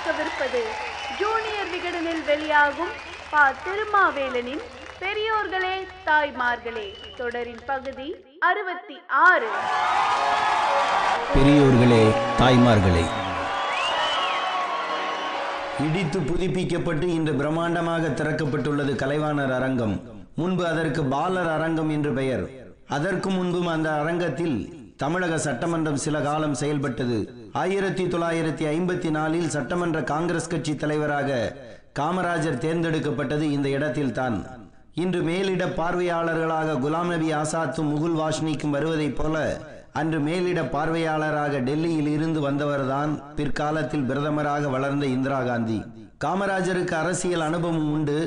கேட்கவிருப்பது ஜூனியர் விகடனில் வெளியாகும் பா. திருமாவேலனின் பெரியோர்களே தாய்மார்களே தொடரின் பகுதி அறுபத்தி ஆறு. பெரியோர்களே தாய்மார்களே. இடித்து புதுப்பிக்கப்பட்டு இன்று பிரம்மாண்டமாக திறக்கப்பட்டுள்ளது கலைவாணர் அரங்கம். முன்பு அதற்கு பாலர் அரங்கம் என்று பெயர். அதற்கு முன்பும் அந்த அரங்கத்தில் தமிழக சட்டமன்றம் சில காலம் செயல்பட்டது. ஆயிரத்தி தொள்ளாயிரத்தி ஐம்பத்தி நாலில் சட்டமன்ற காங்கிரஸ் கட்சி தலைவராக காமராஜர் தேர்ந்தெடுக்கப்பட்டது இந்த இடத்தில்தான் இன்று மேலிட பார்வையாளர்களாக குலாம் நபி ஆசாத்தும் முகுல் வாஷ்னிக்கும் வருவதைப் போல அன்று மேலிட பார்வையாளராக டெல்லியில் இருந்து வந்தவர்தான் பிற்காலத்தில் பிரதமராக வளர்ந்த இந்திரா காந்தி. காமராஜருக்கு அரசியல் அனுபவம் உண்டு.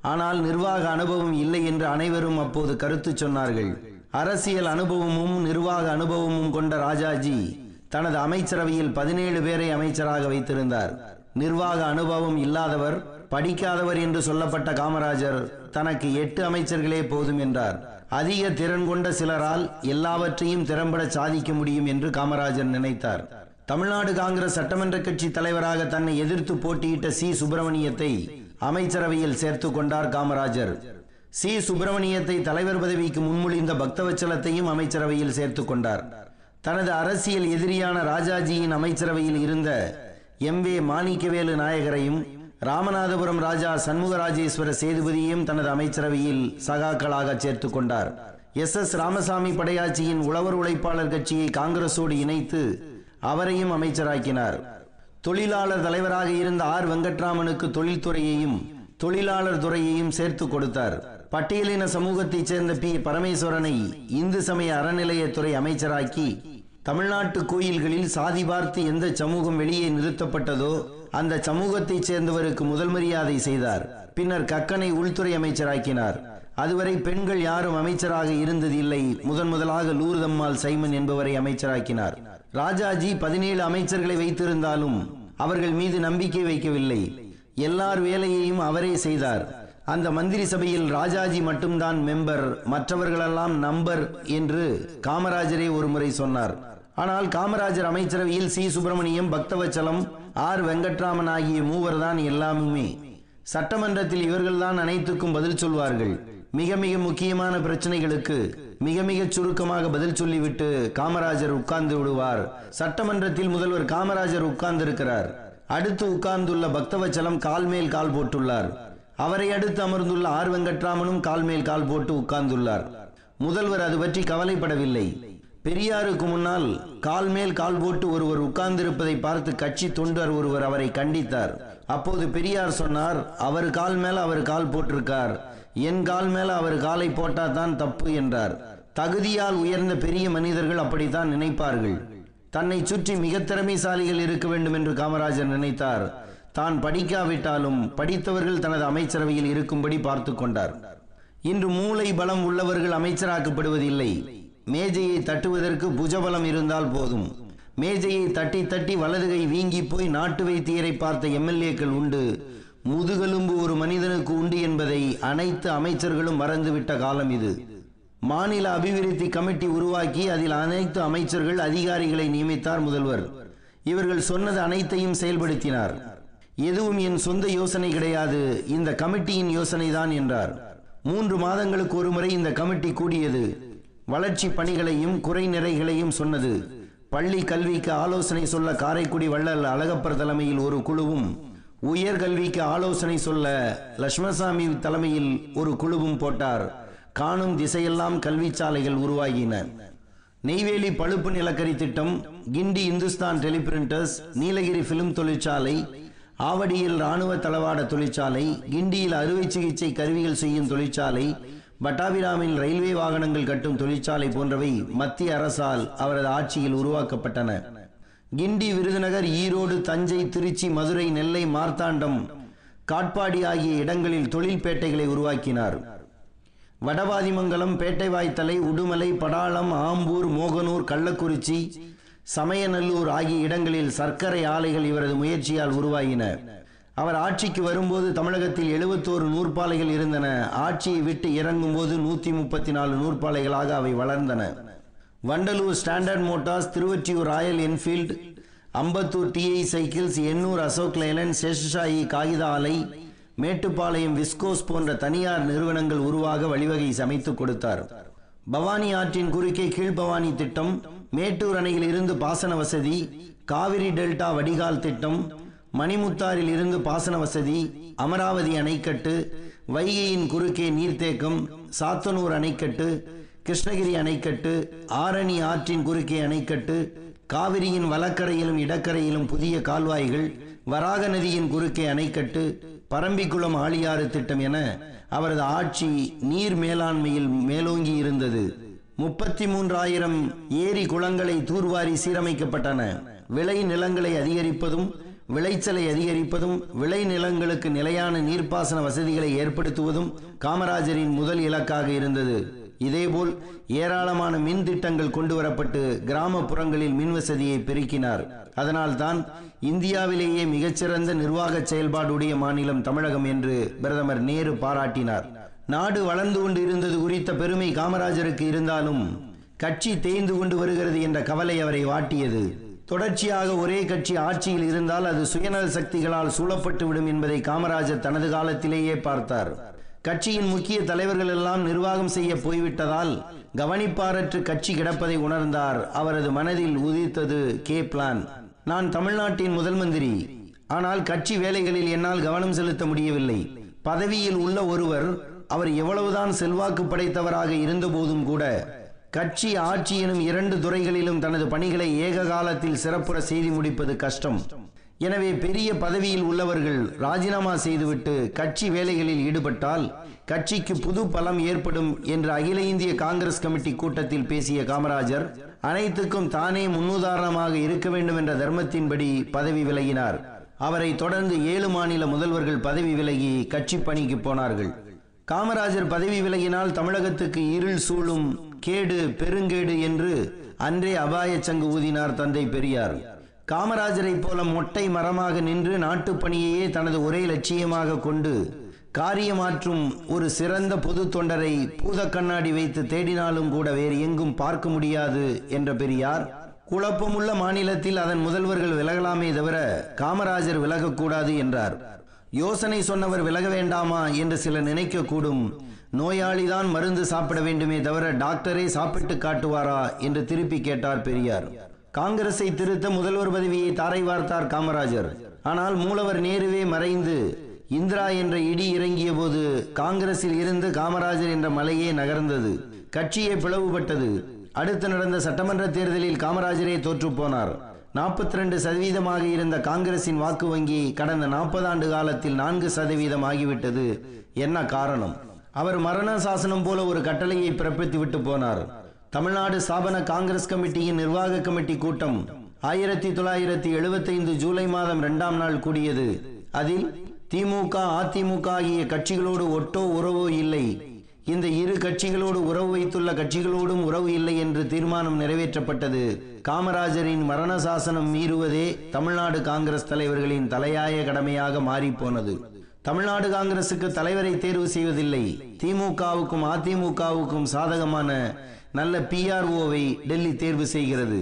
ஆனால் நிர்வாக அனுபவம் இல்லை என்று அனைவரும் அப்போது கருத்து சொன்னார்கள். அரசியல் அனுபவமும் நிர்வாக அனுபவமும் கொண்ட ராஜாஜி தனது அமைச்சரவையில் பதினேழு பேரை அமைச்சராக வைத்திருந்தார். நிர்வாக அனுபவம் இல்லாதவர் படிக்காதவர் என்று சொல்லப்பட்ட காமராஜர் தனக்கு எட்டு அமைச்சர்களே போதும் என்றார். அதிக திறன் கொண்ட சிலரால் எல்லாவற்றையும் திறம்பட சாதிக்க முடியும் என்று காமராஜர் நினைத்தார். தமிழ்நாடு காங்கிரஸ் சட்டமன்ற கட்சி தலைவராக தன்னை எதிர்த்து போட்டியிட்ட சி. சுப்பிரமணியத்தை அமைச்சரவையில் சேர்த்து கொண்டார் காமராஜர். சி. சுப்பிரமணியத்தை தலைவர் பதவிக்கு முன்மொழிந்த பக்தவச்சலத்தையும் அமைச்சரவையில் சேர்த்து கொண்டார். தனது அரசியல் எதிரியான ராஜாஜியின் அமைச்சரவையில் இருந்த எம் வே மாணிக்கவேலு நாயகரையும் ராமநாதபுரம் ராஜா சண்முகராஜேஸ்வர சேதுபதியையும் தனது அமைச்சரவையில் சகாக்களாக சேர்த்து கொண்டார். எஸ் எஸ் ராமசாமி படையாட்சியின் உழவர் உழைப்பாளர் கட்சியை காங்கிரசோடு இணைத்து அவரையும் அமைச்சராக்கினார். தொழிலாளர் தலைவராக இருந்த ஆர் வெங்கட்ராமனுக்கு தொழில்துறையையும் தொழிலாளர் துறையையும் சேர்த்து கொடுத்தார். பட்டியலின சமூகத்தைச் சேர்ந்த பி. பரமேஸ்வரனை இந்து சமய அறநிலையத்துறை அமைச்சராக்கி தமிழ்நாட்டு கோயில்களில் சாதி பார்த்து எந்த சமூகம் வெளியே நிறுத்தப்பட்டதோ அந்த சமூகத்தைச் சேர்ந்தவருக்கு முதல் மரியாதை செய்தார். பின்னர் கக்கனை உள்துறை அமைச்சராக்கினார். அதுவரை பெண்கள் யாரும் அமைச்சராக இருந்தது இல்லை. முதன் முதலாக லூர்தம்மாள் சைமன் என்பவரை அமைச்சராக்கினார். ராஜாஜி பதினேழு அமைச்சர்களை வைத்திருந்தாலும் அவர்கள் மீது நம்பிக்கை வைக்கவில்லை. எல்லார் வேலையையும் அவரே செய்தார். அந்த மந்திரி சபையில் ராஜாஜி மட்டும்தான் மெம்பர் மற்றவர்களெல்லாம் நம்பர் என்று காமராஜரே ஒரு முறை சொன்னார். ஆனால் காமராஜர் அமைச்சரவையில் சி. சுப்பிரமணியம் பக்தவச்சலம் ஆர். வெங்கட்ராமன் ஆகிய மூவர் தான் எல்லாமுமே. சட்டமன்றத்தில் இவர்கள்தான் அனைத்துக்கும் பதில் சொல்வார்கள். மிக மிக முக்கியமான பிரச்சனைகளுக்கு மிக மிக சுருக்கமாக பதில் சொல்லிவிட்டு காமராஜர் உட்கார்ந்து விடுவார். சட்டமன்றத்தில் முதல்வர் காமராஜர் உட்கார்ந்து இருக்கிறார் அடுத்து உட்கார்ந்துள்ள பக்தவச்சலம் கால் மேல் கால் போட்டுள்ளார். அவரை அடுத்து அமர்ந்துள்ள ஆர் வெங்கட்ராமனும் கால் மேல் கால் போட்டு உட்கார்ந்துள்ளார். முதல்வர் அது பற்றி கவலைப்படவில்லை. பெரியாருக்கு முன்னால் கால் மேல் கால் போட்டு ஒருவர் உட்கார்ந்திருப்பதை பார்த்து கட்சி தொண்டர் ஒருவர் அவரை கண்டித்தார். அப்போது பெரியார் சொன்னார் அவர் கால் மேல அவர் கால் போட்டிருக்கார். என் கால் மேல அவர் காலை போட்டா தான் தப்பு என்றார். தகுதியால் உயர்ந்த பெரிய மனிதர்கள் அப்படித்தான் நினைப்பார்கள். தன்னை சுற்றி மிக திறமைசாலிகள் இருக்க வேண்டும் என்று காமராஜர் நினைத்தார். தான் படிக்காவிட்டாலும் படித்தவர்கள் தனது அமைச்சரவையில் இருக்கும்படி பார்த்து கொண்டார். இன்று மூளை பலம் உள்ளவர்கள் அமைச்சராக்கப்படுவதில்லை. மேஜையை தட்டுவதற்கு புஜபலம் இருந்தால் போதும். மேஜையை தட்டி தட்டி வலதுகை வீங்கி போய் நாட்டு வைத்தியரை பார்த்த எம்எல்ஏக்கள் உண்டு. முதுகெலும்பு ஒரு மனிதனுக்கு உண்டு என்பதை அனைத்து அமைச்சர்களும் மறந்துவிட்ட காலம் இது. மாநில அபிவிருத்தி கமிட்டி உருவாக்கி அதில் அனைத்து அமைச்சர்கள் அதிகாரிகளை நியமித்தார் முதல்வர். இவர்கள் சொன்னது அனைத்தையும் செயல்படுத்தினார். எதுவும் என் சொந்த யோசனை கிடையாது. இந்த கமிட்டியின் யோசனை தான் என்றார். மூன்று மாதங்களுக்கு ஒரு முறை இந்த கமிட்டி கூடியது. வளர்ச்சி பணிகளையும் குறை நிறைகளையும் சொன்னது. பள்ளி கல்விக்கு ஆலோசனை சொல்ல காரைக்குடி வள்ளல் அழகப்பர் தலைமையில் ஒரு குழுவும் உயர்கல்விக்கு ஆலோசனை சொல்ல லட்சுமணசாமி தலைமையில் ஒரு குழுவும் போட்டார். காணும் திசையெல்லாம் கல்வி சாலைகள் உருவாகின. நெய்வேலி பழுப்பு நிலக்கரி திட்டம் கிண்டி இந்துஸ்தான் டெலிபிரிண்டர்ஸ் நீலகிரி பிலிம் தொழிற்சாலை ஆவடியில் ராணுவ தளவாட தொழிற்சாலை கிண்டியில் அறுவை சிகிச்சை கருவிகள் செய்யும் தொழிற்சாலை பட்டாபிராமில் ரயில்வே வாகனங்கள் கட்டும் தொழிற்சாலை போன்றவை மத்திய அரசால் அவரது ஆட்சியில் உருவாக்கப்பட்டன. கிண்டி விருதுநகர் ஈரோடு தஞ்சை திருச்சி மதுரை நெல்லை மார்த்தாண்டம் காட்பாடி ஆகிய இடங்களில் தொழில்பேட்டைகளை உருவாக்கினார். வடவாதிமங்கலம் பேட்டை வாய்த்தலை உடுமலை படாளம் ஆம்பூர் மோகனூர் கள்ளக்குறிச்சி சமயநல்லூர் ஆகிய இடங்களில் சர்க்கரை ஆலைகள் இவரது முயற்சியால் உருவாகின. அவர் ஆட்சிக்கு வரும்போது தமிழகத்தில் எழுபத்தோரு நூற்பாலைகள் இருந்தன. ஆட்சியை விட்டு இறங்கும் போது நூற்றி முப்பத்தி நாலு நூற்பாலைகளாக அவை வளர்ந்தன. Vandalur Standard Motors Tiruvottiyur Royal Enfield Ambattur TI Cycles Ennore Ashok Leyland Seshasayee காகித ஆலை மேட்டுப்பாளையம் விஸ்கோஸ் போன்ற தனியார் நிறுவனங்கள் உருவாக வழிவகை சமைத்து கொடுத்தார். பவானி ஆற்றின் குறுக்கே கீழ்பவானி திட்டம் மேட்டூர் அணையில் இருந்து பாசன வசதி காவிரி டெல்டா வடிகால் திட்டம் மணிமுத்தாரில் இருந்து பாசன வசதி அமராவதி அணைக்கட்டு வைகையின் குறுக்கே நீர்த்தேக்கம் சாத்தனூர் அணைக்கட்டு கிருஷ்ணகிரி அணைக்கட்டு ஆரணி ஆற்றின் குறுக்கே அணைக்கட்டு காவிரியின் வலக்கரையிலும் இடக்கரையிலும் புதிய கால்வாய்கள் வராக நதியின் குறுக்கே அணைக்கட்டு பரம்பிக்குளம் ஆழியாறு திட்டம் என அவரது ஆட்சி நீர் மேலாண்மையில் மேலோங்கி இருந்தது முப்பத்தி மூன்றாயிரம் ஏரி குளங்களை தூர்வாரி சீரமைக்கப்பட்டன. விளை நிலங்களை அதிகரிப்பதும் விளைச்சலை அதிகரிப்பதும் விளை நிலங்களுக்கு நிலையான நீர்ப்பாசன வசதிகளை ஏற்படுத்துவதும் காமராஜரின் முதல் இலக்காக இருந்தது. இதேபோல் ஏராளமான மின் திட்டங்கள் கொண்டு வரப்பட்டு கிராமப்புறங்களில் மின் வசதியை பெருக்கினார். அதனால்தான் இந்தியாவிலேயே மிகச்சிறந்த நிர்வாக செயல்பாடுடைய மாநிலம் தமிழகம் என்று பிரதமர் நேரு பாராட்டினார். நாடு வளர்ந்து கொண்டு இருந்தது குறித்த பெருமை காமராஜருக்கு இருந்தாலும் கட்சி தேய்ந்து கொண்டு வருகிறது என்ற கவலை அவரை வாட்டியது. தொடர்ச்சியாக ஒரே கட்சி ஆட்சியில் இருந்தால் அது சுயநல சக்திகளால் சூழப்பட்டு விடும் என்பதை காமராஜர் தனது காலத்திலேயே பார்த்தார். கட்சியின் முக்கிய தலைவர்கள் எல்லாம் நிர்வாகம் செய்ய போய்விட்டதால் கவனிப்பாரற்று கட்சி கிடப்பதை உணர்ந்தார். அவரது மனதில் உதித்தது கே பிளான். நான் தமிழ்நாட்டின் முதல் மந்திரி. ஆனால் கட்சி வேலைகளில் என்னால் கவனம் செலுத்த முடியவில்லை. பதவியில் உள்ள ஒருவர் அவர் எவ்வளவுதான் செல்வாக்கு படைத்தவராக இருந்தபோதும் கூட கட்சி ஆட்சி எனும் இரண்டு துறைகளிலும் தனது பணிகளை ஏக காலத்தில் சிறப்புற செய்து முடிப்பது கஷ்டம். எனவே பெரிய பதவியில் உள்ளவர்கள் ராஜினாமா செய்துவிட்டு கட்சி வேலைகளில் ஈடுபட்டால் கட்சிக்கு புது பலம் ஏற்படும் என்று அகில இந்திய காங்கிரஸ் கமிட்டி கூட்டத்தில் பேசிய காமராஜர் அனைத்துக்கும் தானே முன்னுதாரணமாக இருக்க வேண்டும் என்ற தர்மத்தின்படி பதவி விலகினார். அவரை தொடர்ந்து ஏழு மாநில முதல்வர்கள் பதவி விலகி கட்சி பணிக்கு போனார்கள். காமராஜர் பதவி விலகினால் தமிழகத்துக்கு இருள் சூழும் கேடு பெருங்கேடு என்று அன்றே அபாய சங்கு ஊதினார் தந்தை பெரியார். காமராஜரை போல மொட்டை மரமாக நின்று நாட்டுப் பணியையே தனது ஒரே லட்சியமாக கொண்டு காரியமாற்றும் ஒரு சிறந்த பொது தொண்டரை பூத கண்ணாடி வைத்து தேடினாலும் கூட வேறு எங்கும் பார்க்க முடியாது என்ற பெரியார். குழப்பமுள்ள மாநிலத்தில் அதன் முதல்வர்கள் விலகலாமே தவிர காமராஜர் விலகக்கூடாது என்றார். யோசனை சொன்னவர் விலக வேண்டாமா என்று சிலர் நினைக்கக்கூடும். நோயாளிதான் மருந்து சாப்பிட வேண்டுமே தவிர டாக்டரே சாப்பிட்டு காட்டுவாரா என்று திருப்பி கேட்டார் பெரியார். காங்கிரஸை திருத்த முதல்வர் பதவியை தாரை வார்த்தார் காமராஜர். ஆனால் மூலவர் நேருவே மறைந்து இந்திரா என்ற இடி இறங்கிய போது காங்கிரஸில் இருந்து காமராஜர் என்ற மலையே நகர்ந்தது. கட்சியே பிளவுபட்டது. அடுத்து நடந்த சட்டமன்ற தேர்தலில் காமராஜரே தோற்று போனார். நாற்பத்தி ரெண்டு சதவீதமாக இருந்த காங்கிரசின் வாக்கு வங்கி கடந்த நாற்பது ஆண்டு காலத்தில் நான்கு சதவீதம் ஆகிவிட்டது. என்ன காரணம்? அவர் மரண சாசனம் போல ஒரு கட்டளையை பிறப்பித்து விட்டு போனார். தமிழ்நாடு ஸ்தாபன காங்கிரஸ் கமிட்டியின் நிர்வாக கமிட்டி கூட்டம் ஆயிரத்தி தொள்ளாயிரத்தி எழுபத்தைந்து ஜூலை மாதம் இரண்டாம் நாள் கூடியது. அதில் திமுக அதிமுக ஆகிய கட்சிகளோடு ஒட்டோ உறவோ இல்லை. இந்த இரு கட்சிகளோடு உறவு வைத்துள்ள கட்சிகளோடும் உறவு இல்லை என்று தீர்மானம் நிறைவேற்றப்பட்டது. காமராஜரின் மரண சாசனம் மீறுவதே தமிழ்நாடு காங்கிரஸ் தலைவர்களின் தலையாய கடமையாக மாறிப்போனது. தமிழ்நாடு காங்கிரசுக்கு தலைவரை தேர்வு செய்வதில்லை. திமுகவுக்கும் அதிமுகவுக்கும் சாதகமான நல்ல பிஆர்ஓவை டெல்லி தேர்வு செய்கிறது.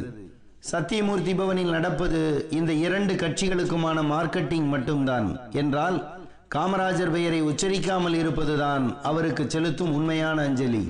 சத்தியமூர்த்தி பவனில் நடப்பது இந்த இரண்டு கட்சிகளுக்குமான மார்க்கெட்டிங் மட்டும்தான். என்றால் காமராஜர் பெயரை உச்சரிக்காமல் இருப்பதுதான் அவருக்கு செலுத்தும் உண்மையான அஞ்சலி.